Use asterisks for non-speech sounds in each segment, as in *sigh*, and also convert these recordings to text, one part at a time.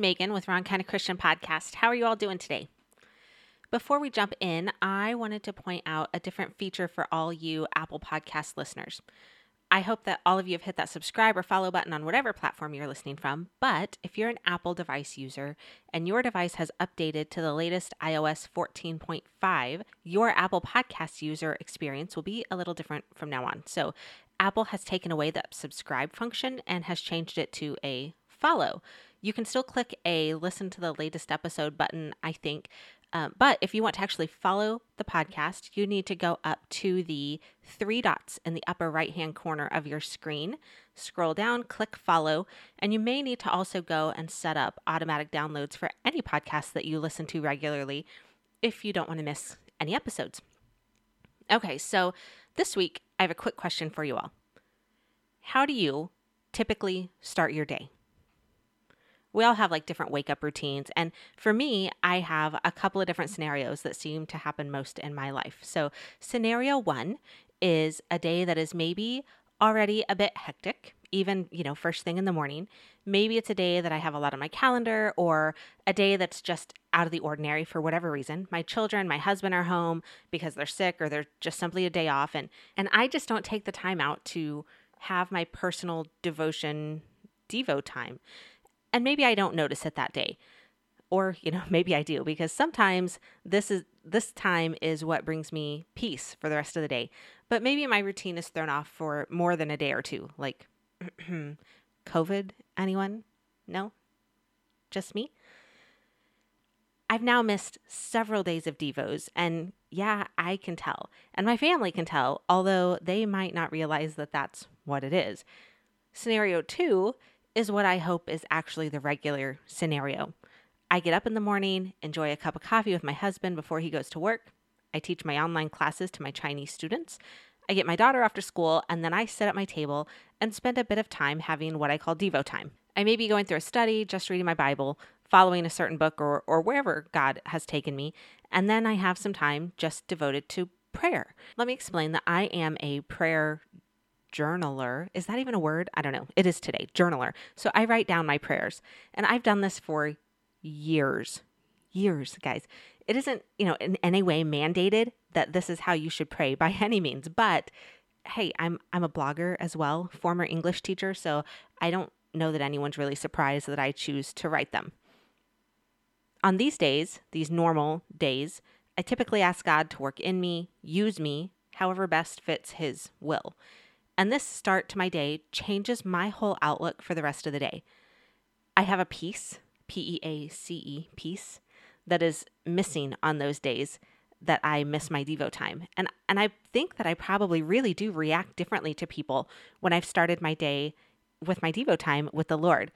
Megan with Wrong Kind of Christian Podcast. How are you all doing today? Before we jump in, I wanted to point out a different feature for all you Apple Podcast listeners. I hope that all of you have hit that subscribe or follow button on whatever platform you're listening from. But if you're an Apple device user and your device has updated to the latest iOS 14.5, your Apple Podcast user experience will be a little different from now on. So, Apple has taken away that subscribe function and has changed it to a follow. You can still click a listen to the latest episode button, I think. Um, but if you want to actually follow the podcast, you need to go up to the three dots in the upper right hand corner of your screen. Scroll down, click follow, and you may need to also go and set up automatic downloads for any podcast that you listen to regularly if you don't want to miss any episodes. Okay, so this week I have a quick question for you all. How do you typically start your day? We all have like different wake up routines. And for me, I have a couple of different scenarios that seem to happen most in my life. So, scenario one is a day that is maybe already a bit hectic, even, you know, first thing in the morning. Maybe it's a day that I have a lot on my calendar or a day that's just out of the ordinary for whatever reason. My children, my husband are home because they're sick or they're just simply a day off and and I just don't take the time out to have my personal devotion devo time. And maybe I don't notice it that day. Or, you know, *laughs* maybe I do because sometimes this is this time is what brings me peace for the rest of the day. But maybe my routine is thrown off for more than a day or two. Like *clears throat* COVID, anyone? No? Just me? I've now missed several days of Devos, and yeah, I can tell. And my family can tell, although they might not realize that that's what it is. Scenario two is what I hope is actually the regular scenario. I get up in the morning, enjoy a cup of coffee with my husband before he goes to work. I teach my online classes to my Chinese students. I get my daughter after school, and then I sit at my table and spend a bit of time having what I call Devo time. I may be going through a study, just reading my Bible, following a certain book, or, or wherever God has taken me, and then I have some time just devoted to prayer. Let me explain that I am a prayer journaler. Is that even a word? I don't know. It is today, journaler. So I write down my prayers. And I've done this for years. Years, guys. It isn't, you know, in any way mandated that this is how you should pray by *laughs* any means, but hey, I'm I'm a blogger as well, former English teacher, so I don't know that anyone's really surprised that I choose to write them. On these days, these normal days, I typically ask God to work in me, use me, however best fits his will. And this start to my day changes my whole outlook for the rest of the day. I have a peace, P E A C E, peace, that is missing on those days that I miss my Devo time. And and I think that I probably really do react differently to people when I've started my day with my Devo time with the Lord.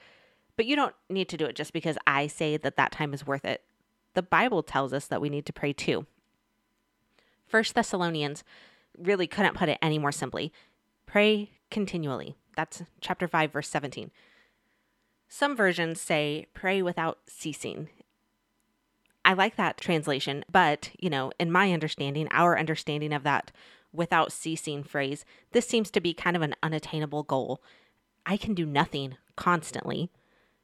But you don't need to do it just because I say that that time is worth it. The Bible tells us that we need to pray too. First Thessalonians really couldn't put it any more simply. Pray continually. That's chapter 5, verse 17. Some versions say pray without ceasing. I like that translation, but, you know, in my understanding, our understanding of that without ceasing phrase, this seems to be kind of an unattainable goal. I can do nothing constantly.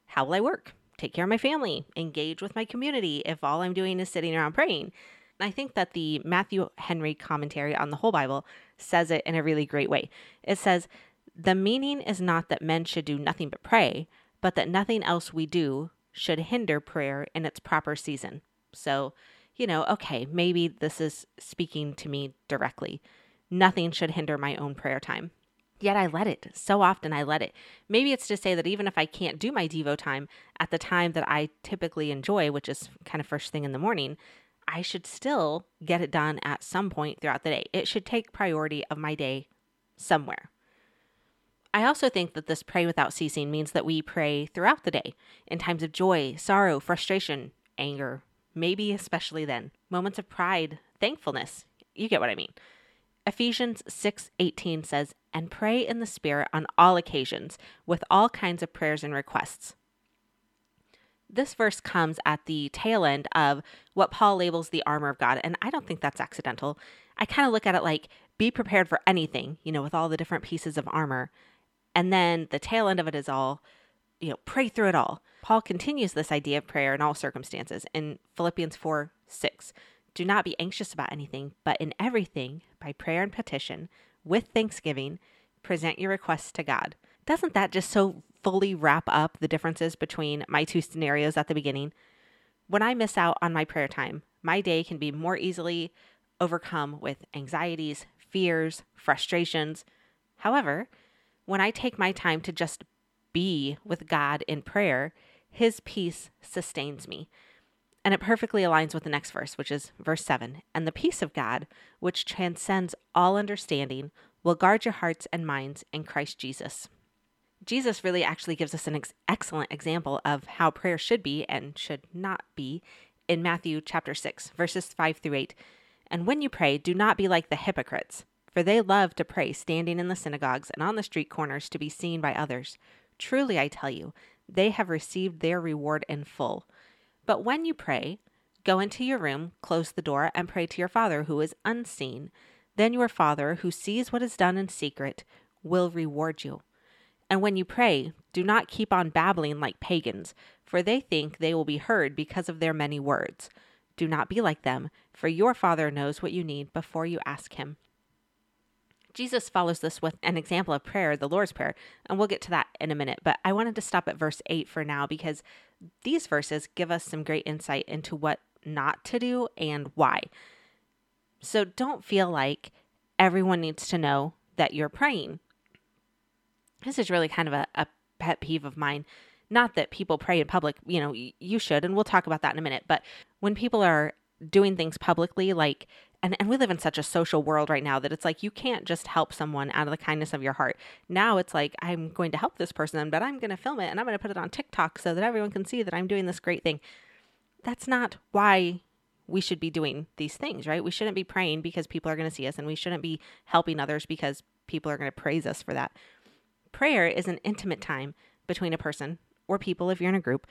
How will I work? Take care of my family, engage with my community if all I'm doing is sitting around praying. I think that the Matthew Henry commentary on the whole Bible says it in a really great way. It says, The meaning is not that men should do nothing but pray, but that nothing else we do should hinder prayer in its proper season. So, you know, okay, maybe this is speaking to me directly. Nothing should hinder my own prayer time. Yet I let it. So often I let it. Maybe it's to say that even if I can't do my Devo time at the time that I typically enjoy, which is kind of first thing in the morning, I should still get it done at some point throughout the day. It should take priority of my day somewhere. I also think that this pray without ceasing means that we pray throughout the day in times of joy, sorrow, frustration, anger, maybe especially then, moments of pride, thankfulness. You get what I mean. Ephesians 6:18 says, "And pray in the spirit on all occasions with all kinds of prayers and requests." This verse comes at the tail end of what Paul labels the armor of God. And I don't think that's accidental. I kind of look at it like be prepared for anything, you know, with all the different pieces of armor. And then the tail end of it is all you know, pray through it all. Paul continues this idea of prayer in all circumstances in Philippians 4 6. Do not be anxious about anything, but in everything, by prayer and petition, with thanksgiving, present your requests to God. Doesn't that just so fully wrap up the differences between my two scenarios at the beginning? When I miss out on my prayer time, my day can be more easily overcome with anxieties, fears, frustrations. However, when I take my time to just be with God in prayer, His peace sustains me. And it perfectly aligns with the next verse, which is verse 7. And the peace of God, which transcends all understanding, will guard your hearts and minds in Christ Jesus. Jesus really actually gives us an ex- excellent example of how prayer should be and should not be in Matthew chapter 6, verses 5 through 8. And when you pray, do not be like the hypocrites, for they love to pray standing in the synagogues and on the street corners to be seen by others. Truly, I tell you, they have received their reward in full. But when you pray, go into your room, close the door, and pray to your Father who is unseen. Then your Father, who sees what is done in secret, will reward you. And when you pray, do not keep on babbling like pagans, for they think they will be heard because of their many words. Do not be like them, for your Father knows what you need before you ask Him. Jesus follows this with an example of prayer, the Lord's Prayer, and we'll get to that in a minute. But I wanted to stop at verse 8 for now because these verses give us some great insight into what not to do and why. So don't feel like everyone needs to know that you're praying this is really kind of a, a pet peeve of mine. Not that people pray in public, you know, you should, and we'll talk about that in a minute. But when people are doing things publicly, like, and, and we live in such a social world right now that it's like you can't just help someone out of the kindness of your heart. Now it's like, I'm going to help this person, but I'm going to film it and I'm going to put it on TikTok so that everyone can see that I'm doing this great thing. That's not why we should be doing these things, right? We shouldn't be praying because people are going to see us, and we shouldn't be helping others because people are going to praise us for that. Prayer is an intimate time between a person or people, if you're in a group,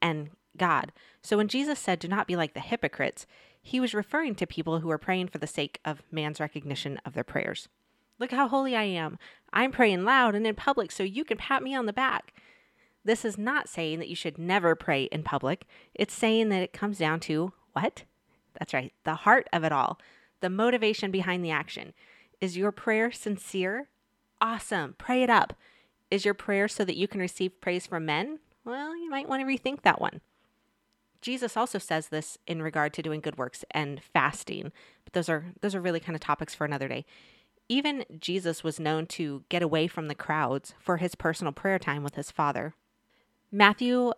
and God. So when Jesus said, Do not be like the hypocrites, he was referring to people who are praying for the sake of man's recognition of their prayers. Look how holy I am. I'm praying loud and in public so you can pat me on the back. This is not saying that you should never pray in public. It's saying that it comes down to what? That's right, the heart of it all, the motivation behind the action. Is your prayer sincere Awesome. Pray it up. Is your prayer so that you can receive praise from men? Well, you might want to rethink that one. Jesus also says this in regard to doing good works and fasting, but those are those are really kind of topics for another day. Even Jesus was known to get away from the crowds for his personal prayer time with his Father. Matthew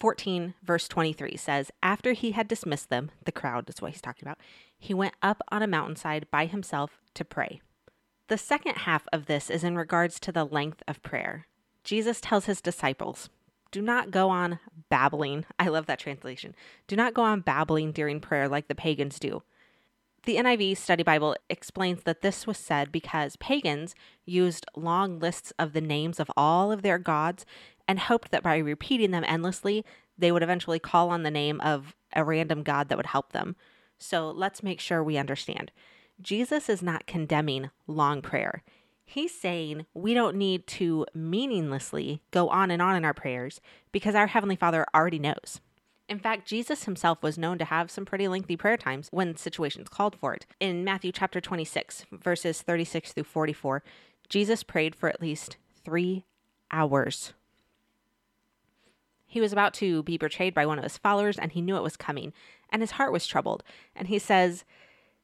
14, verse 23 says, After he had dismissed them, the crowd is what he's talking about, he went up on a mountainside by himself to pray. The second half of this is in regards to the length of prayer. Jesus tells his disciples, do not go on babbling. *laughs* I love that translation. Do not go on babbling during prayer like the pagans do. The NIV Study Bible explains that this was said because pagans used long lists of the names of all of their gods and hoped that by repeating them endlessly, they would eventually call on the name of a random god that would help them. So let's make sure we understand. Jesus is not condemning long prayer. He's saying we don't need to meaninglessly go on and on in our prayers because our Heavenly Father already knows. In fact, Jesus himself was known to have some pretty lengthy prayer times when situations called for it. In Matthew chapter 26, verses 36 through 44, Jesus prayed for at least three hours. He was about to be betrayed by one of his followers, and he knew it was coming, and his heart was troubled. And he says,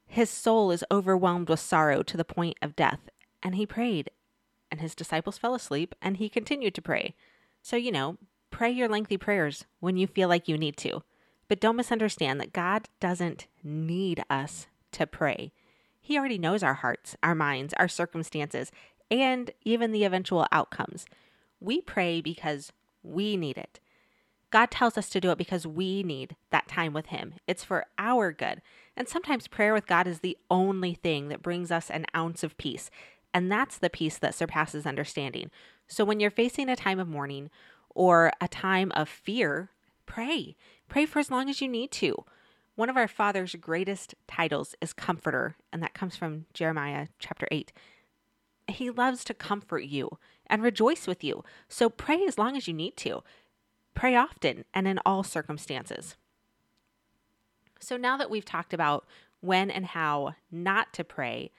his soul is overwhelmed with sorrow to the point of death. And he prayed, and his disciples fell asleep, and he continued to pray. So, you know, pray your lengthy prayers when you feel like you need to. But don't misunderstand that God doesn't need us to pray. He already knows our hearts, our minds, our circumstances, and even the eventual outcomes. We pray because we need it. God tells us to do it because we need that time with Him. It's for our good. And sometimes prayer with God is the only thing that brings us an ounce of peace. And that's the peace that surpasses understanding. So when you're facing a time of mourning or a time of fear, pray. Pray for as long as you need to. One of our Father's greatest titles is Comforter, and that comes from Jeremiah chapter 8. He loves to comfort you and rejoice with you. So pray as long as you need to. Pray often and in all circumstances. So now that we've talked about when and how not to pray,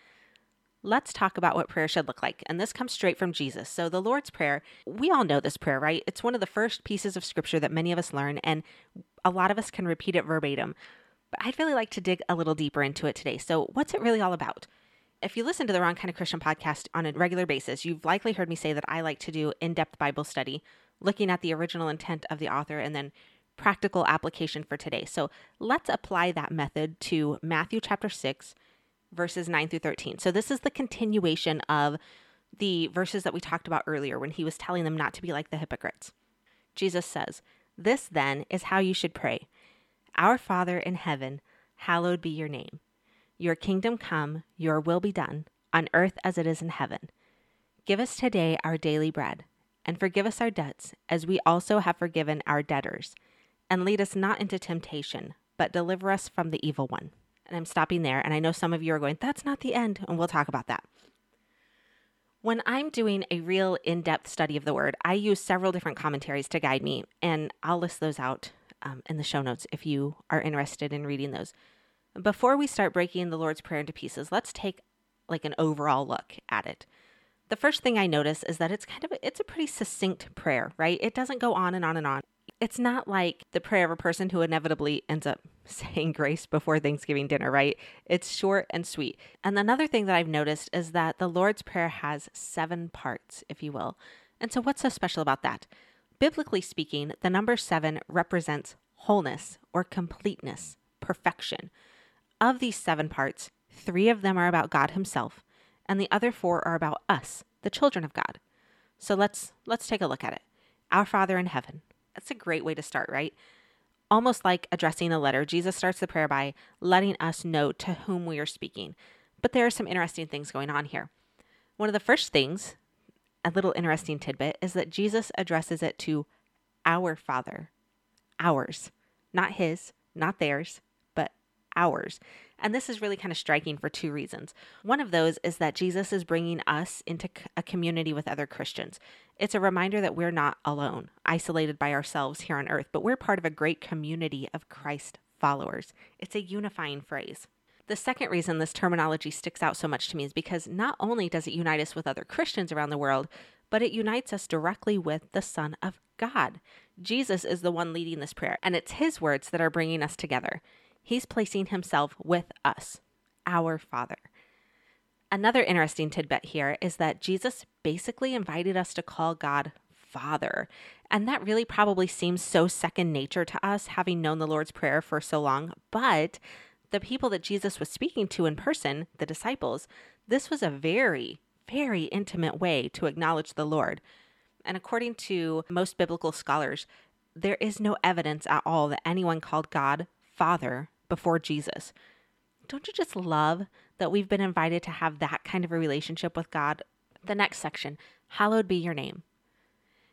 let's talk about what prayer should look like. And this comes straight from Jesus. So, the Lord's Prayer, we all know this prayer, right? It's one of the first pieces of scripture that many of us learn, and a lot of us can repeat it verbatim. But I'd really like to dig a little deeper into it today. So, what's it really all about? If you listen to the Wrong Kind of Christian podcast on a regular basis, you've likely heard me say that I like to do in depth Bible study, looking at the original intent of the author and then practical application for today. So let's apply that method to Matthew chapter 6, verses 9 through 13. So this is the continuation of the verses that we talked about earlier when he was telling them not to be like the hypocrites. Jesus says, This then is how you should pray Our Father in heaven, hallowed be your name. Your kingdom come, your will be done, on earth as it is in heaven. Give us today our daily bread, and forgive us our debts, as we also have forgiven our debtors and lead us not into temptation, but deliver us from the evil one. And I'm stopping there. And I know some of you are going, that's not the end. And we'll talk about that. When I'm doing a real in depth study of the word, I use several different commentaries to guide me. And I'll list those out um, in the show notes if you are interested in reading those. Before we start breaking the Lord's Prayer into pieces, let's take like an overall look at it. The first thing I notice is that it's kind of it's a pretty succinct prayer, right? It doesn't go on and on and on it's not like the prayer of a person who inevitably ends up *laughs* saying grace before Thanksgiving dinner, right? It's short and sweet. And another thing that I've noticed is that the Lord's Prayer has seven parts, if you will. And so, what's so special about that? Biblically speaking, the number seven represents wholeness or completeness, perfection. Of these seven parts, three of them are about God Himself, and the other four are about us, the children of God. So let's let's take a look at it. Our Father in heaven, that's a great way to start, right? Almost like addressing a letter, Jesus starts the prayer by letting us know to whom we are speaking. But there are some interesting things going on here. One of the first things, a little interesting tidbit, is that Jesus addresses it to our Father, ours, not his, not theirs, but ours. And this is really kind of striking for two reasons. One of those is that Jesus is bringing us into a community with other Christians. It's a reminder that we're not alone, isolated by ourselves here on earth, but we're part of a great community of Christ followers. It's a unifying phrase. The second reason this terminology sticks out so much to me is because not only does it unite us with other Christians around the world, but it unites us directly with the Son of God. Jesus is the one leading this prayer, and it's his words that are bringing us together. He's placing himself with us, our Father. Another interesting tidbit here is that Jesus basically invited us to call God Father. And that really probably seems so second nature to us, having known the Lord's Prayer for so long. But the people that Jesus was speaking to in person, the disciples, this was a very, very intimate way to acknowledge the Lord. And according to most biblical scholars, there is no evidence at all that anyone called God Father before Jesus. Don't you just love that we've been invited to have that kind of a relationship with God? The next section, hallowed be your name.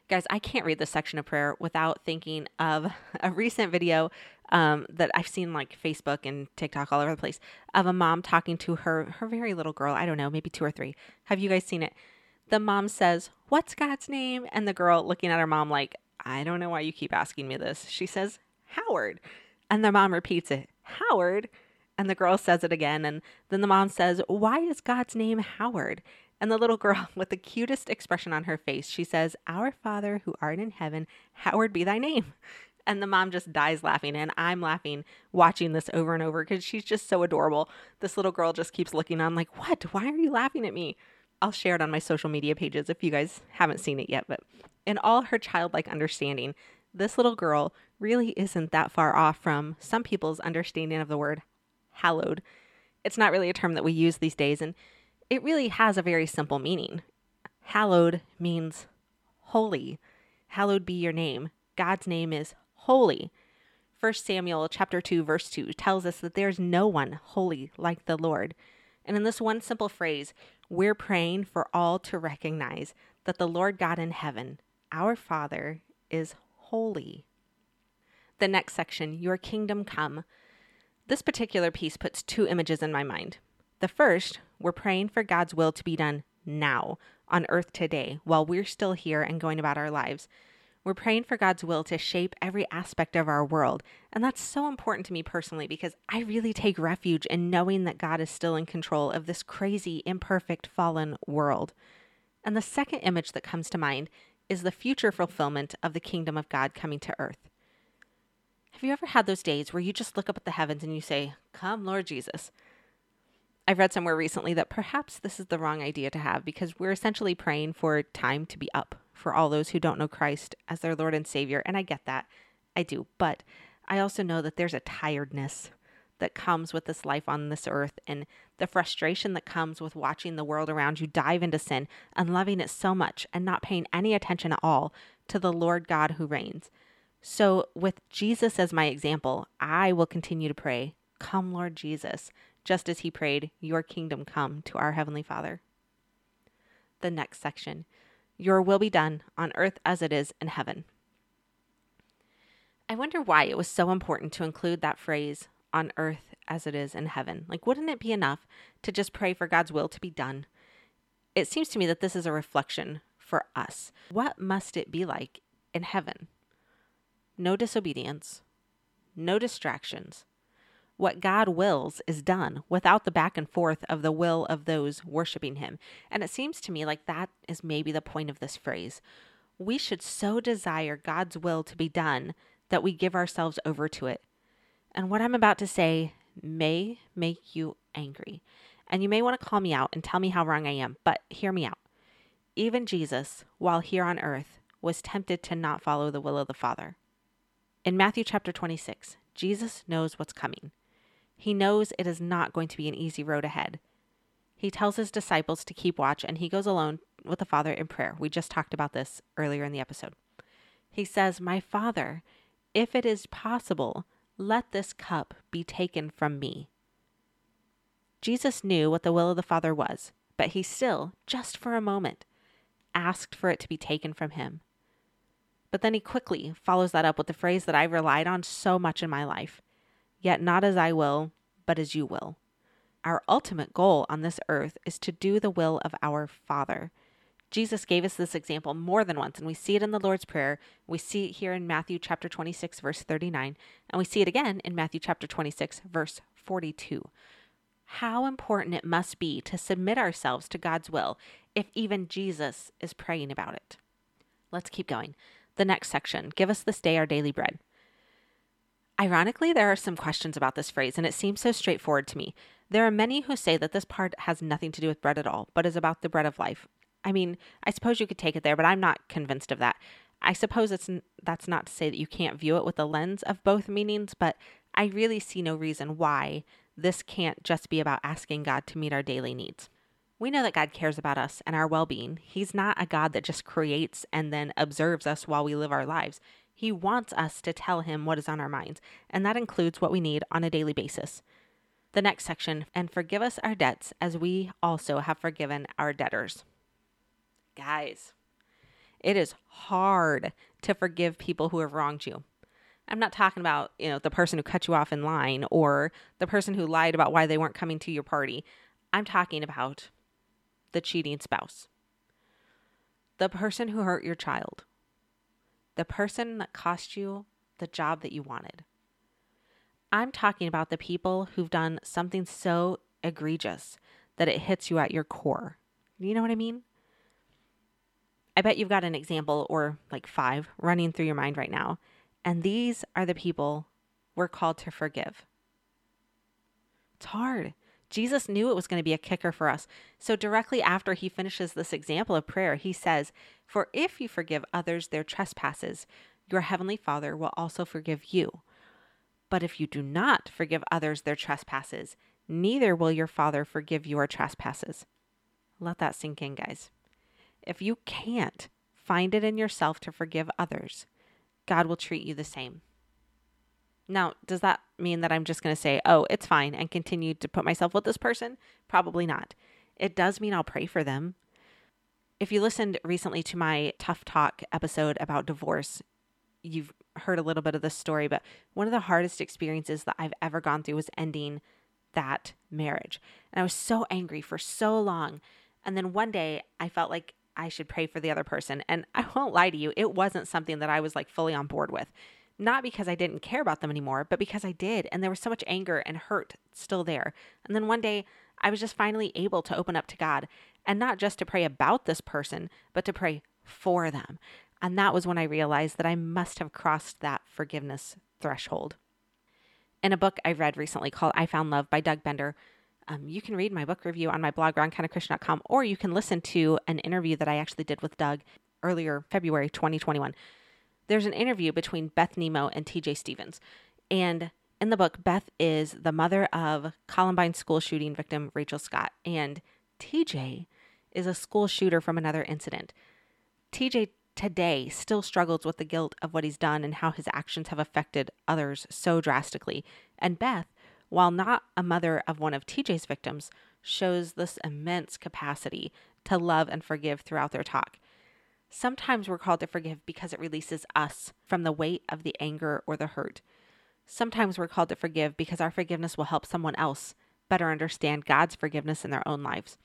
Guys, I can't read this section of prayer without thinking of *laughs* a recent video um, that I've seen like Facebook and TikTok all over the place of a mom talking to her her very little girl. I don't know, maybe two or three. Have you guys seen it? The mom says, "What's God's name?" And the girl looking at her mom like, "I don't know why you keep asking me this." She says, "Howard," and the mom repeats it, Howard. And the girl says it again. And then the mom says, Why is God's name Howard? And the little *laughs* girl, with the cutest expression on her face, she says, Our Father who art in heaven, Howard be thy name. *laughs* And the mom just dies laughing. And I'm laughing watching this over and over because she's just so adorable. This little girl just keeps looking on, like, What? Why are you laughing at me? I'll share it on my social media pages if you guys haven't seen it yet. But in all her childlike understanding, this little girl really isn't that far off from some people's understanding of the word hallowed. It's not really a term that we use these days, and it really has a very simple meaning. Hallowed means holy. Hallowed be your name. God's name is holy. 1 Samuel chapter 2 verse 2 tells us that there's no one holy like the Lord. And in this one simple phrase, we're praying for all to recognize that the Lord God in heaven, our Father, is holy. The next section, Your Kingdom Come. This particular piece puts two images in my mind. The first, we're praying for God's will to be done now, on earth today while we're still here and going about our lives. We're praying for God's will to shape every aspect of our world. And that's so important to me personally because I really take refuge in knowing that God is still in control of this crazy, imperfect, fallen world. And the second image that comes to mind is the future fulfillment of the kingdom of God coming to earth. Have you ever had those days where you just look up at the heavens and you say, Come, Lord Jesus? I've read somewhere recently that perhaps this is the wrong idea to have because we're essentially praying for time to be up for all those who don't know Christ as their Lord and Savior. And I get that. I do. But I also know that there's a tiredness that comes with this life on this earth and the frustration that comes with watching the world around you dive into sin and loving it so much and not paying any attention at all to the Lord God who reigns. So, with Jesus as my example, I will continue to pray, Come, Lord Jesus, just as he prayed, Your kingdom come to our Heavenly Father. The next section your will be done on earth as it is in heaven. I wonder why it was so important to include that phrase, on earth as it is in heaven. Like, wouldn't it be enough to just pray for God's will to be done? It seems to me that this is a reflection for us. What must it be like in heaven? No disobedience, no distractions, what God wills is done without the back and forth of the will of those worshiping Him. And it seems to me like that is maybe the point of this phrase. We should so desire God's will to be done that we give ourselves over to it. And what I'm about to say may make you angry. And you may want to call me out and tell me how wrong I am, but hear me out. Even Jesus, while here on earth, was tempted to not follow the will of the Father. In Matthew chapter 26, Jesus knows what's coming. He knows it is not going to be an easy road ahead. He tells his disciples to keep watch and he goes alone with the Father in prayer. We just talked about this earlier in the episode. He says, My Father, if it is possible, let this cup be taken from me. Jesus knew what the will of the Father was, but he still, just for a moment, asked for it to be taken from him. But then he quickly follows that up with the phrase that I've relied on so much in my life Yet not as I will, but as you will. Our ultimate goal on this earth is to do the will of our Father. Jesus gave us this example more than once, and we see it in the Lord's Prayer. We see it here in Matthew chapter 26, verse 39, and we see it again in Matthew chapter 26, verse 42. How important it must be to submit ourselves to God's will if even Jesus is praying about it. Let's keep going. The next section Give us this day our daily bread. Ironically, there are some questions about this phrase, and it seems so straightforward to me. There are many who say that this part has nothing to do with bread at all, but is about the bread of life. I mean, I suppose you could take it there, but I'm not convinced of that. I suppose it's that's not to say that you can't view it with the lens of both meanings, but I really see no reason why this can't just be about asking God to meet our daily needs. We know that God cares about us and our well being. He's not a God that just creates and then observes us while we live our lives. He wants us to tell him what is on our minds, and that includes what we need on a daily basis. The next section, and forgive us our debts as we also have forgiven our debtors. Guys, it is hard to forgive people who have wronged you. I'm not talking about, you know, the person who cut you off in line or the person who lied about why they weren't coming to your party. I'm talking about the cheating spouse. The person who hurt your child the person that cost you the job that you wanted. I'm talking about the people who've done something so egregious that it hits you at your core. You know what I mean? I bet you've got an example or like five running through your mind right now. And these are the people we're called to forgive. It's hard. Jesus knew it was going to be a kicker for us. So, directly after he finishes this example of prayer, he says, For if you forgive others their trespasses, your heavenly Father will also forgive you. But if you do not forgive others their trespasses, neither will your Father forgive your trespasses. Let that sink in, guys. If you can't find it in yourself to forgive others, God will treat you the same. Now, does that mean that I'm just going to say, oh, it's fine and continue to put myself with this person? Probably not. It does mean I'll pray for them. If you listened recently to my Tough Talk episode about divorce, you've heard a little bit of this story, but one of the hardest experiences that I've ever gone through was ending that marriage. And I was so angry for so long. And then one day I felt like I should pray for the other person. And *laughs* I won't lie to you, it wasn't something that I was like fully on board with. Not because I didn't care about them anymore, but because I did. And there was so much anger and hurt still there. And then one day I was just finally able to open up to God and not just to pray about this person, but to pray for them. And that was when I realized that I must have crossed that forgiveness threshold. In a book I read recently called I Found Love by Doug Bender, um, you can read my book review on my blog, wrongkindofchristian.com, or you can listen to an interview that I actually did with Doug earlier February 2021. There's an interview between Beth Nimmo and TJ Stevens. And in the book, Beth is the mother of Columbine school shooting victim Rachel Scott, and TJ is a school shooter from another incident. TJ today still struggles with the guilt of what he's done and how his actions have affected others so drastically. And Beth, while not a mother of one of TJ's victims, shows this immense capacity to love and forgive throughout their talk. Sometimes we're called to forgive because it releases us from the weight of the anger or the hurt. Sometimes we're called to forgive because our forgiveness will help someone else better understand God's forgiveness in their own lives.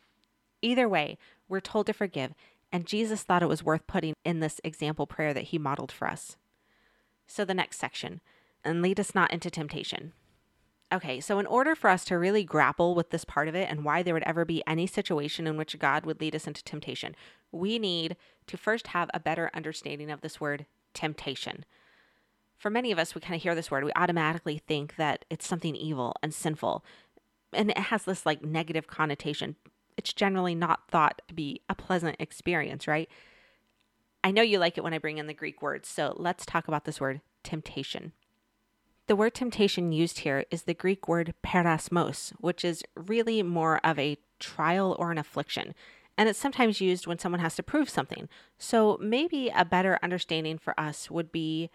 Either way, we're told to forgive, and Jesus thought it was worth putting in this example prayer that he modeled for us. So, the next section, and lead us not into temptation. Okay, so in order for us to really grapple with this part of it and why there would ever be any situation in which God would lead us into temptation, we need to first have a better understanding of this word temptation. For many of us, we kind of hear this word, we automatically think that it's something evil and sinful. And it has this like negative connotation. It's generally not thought to be a pleasant experience, right? I know you like it when I bring in the Greek words, so let's talk about this word temptation. The word temptation used here is the Greek word peirasmos, which is really more of a trial or an affliction. And it's sometimes used when someone has to prove something. So maybe a better understanding for us would be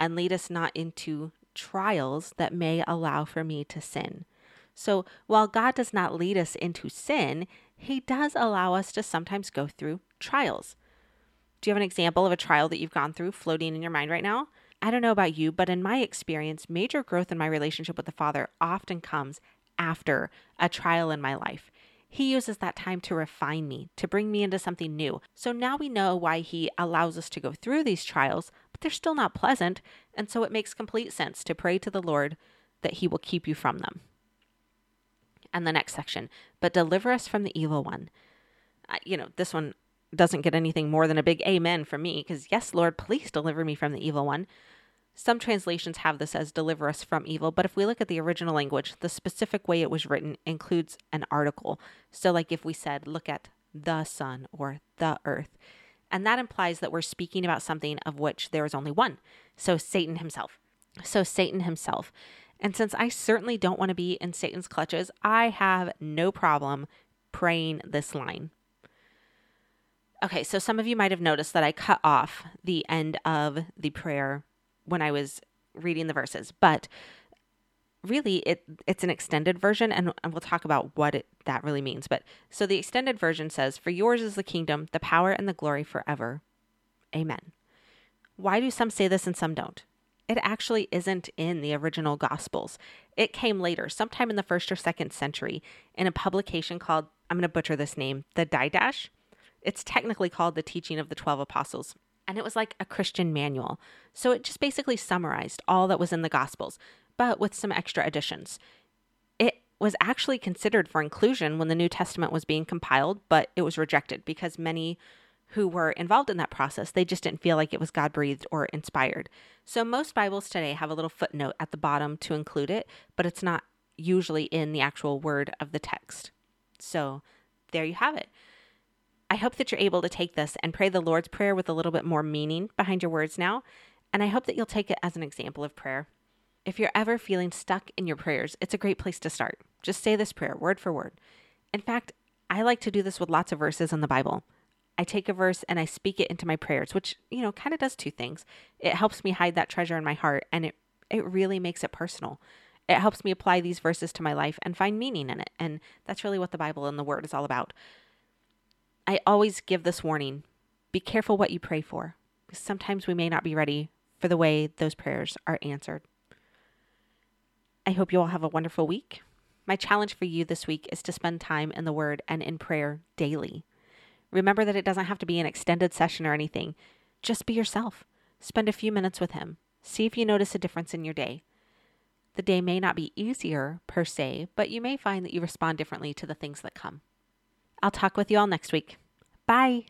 and lead us not into trials that may allow for me to sin. So while God does not lead us into sin, He does allow us to sometimes go through trials. Do you have an example of a trial that you've gone through floating in your mind right now? I don't know about you, but in my experience, major growth in my relationship with the Father often comes after a trial in my life. He uses that time to refine me, to bring me into something new. So now we know why He allows us to go through these trials, but they're still not pleasant. And so it makes complete sense to pray to the Lord that He will keep you from them. And the next section, but deliver us from the evil one. Uh, you know, this one doesn't get anything more than a big amen from me because, yes, Lord, please deliver me from the evil one. Some translations have this as deliver us from evil, but if we look at the original language, the specific way it was written includes an article. So, like if we said, look at the sun or the earth, and that implies that we're speaking about something of which there is only one. So, Satan himself. So, Satan himself. And since I certainly don't want to be in Satan's clutches, I have no problem praying this line. Okay, so some of you might have noticed that I cut off the end of the prayer when I was reading the verses, but really it it's an extended version and, and we'll talk about what it, that really means but so the extended version says for yours is the kingdom the power and the glory forever. Amen. Why do some say this and some don't? It actually isn't in the original gospels. It came later sometime in the first or second century in a publication called i'm going to butcher this name the didache. It's technically called the teaching of the 12 apostles and it was like a Christian manual. So it just basically summarized all that was in the Gospels, but with some extra additions. It was actually considered for inclusion when the New Testament was being compiled, but it was rejected because many who were involved in that process, they just didn't feel like it was God breathed or inspired. So most Bibles today have a little footnote at the bottom to include it, but it's not usually in the actual word of the text. So there you have it. I hope that you're able to take this and pray the Lord's Prayer with a little bit more meaning behind your words now. And I hope that you'll take it as an example of prayer. If you're ever feeling stuck in your prayers, it's a great place to start. Just say this prayer word for word. In fact, I like to do this with lots of verses in the Bible. I take a verse and I speak it into my prayers, which, you know, kind of does two things. It helps me hide that treasure in my heart and it it really makes it personal. It helps me apply these verses to my life and find meaning in it. And that's really what the Bible and the word is all about. I always give this warning be careful what you pray for, because sometimes we may not be ready for the way those prayers are answered. I hope you all have a wonderful week. My challenge for you this week is to spend time in the Word and in prayer daily. Remember that it doesn't have to be an extended session or anything. Just be yourself. Spend a few minutes with him. See if you notice a difference in your day. The day may not be easier per se, but you may find that you respond differently to the things that come. I'll talk with you all next week. Bye.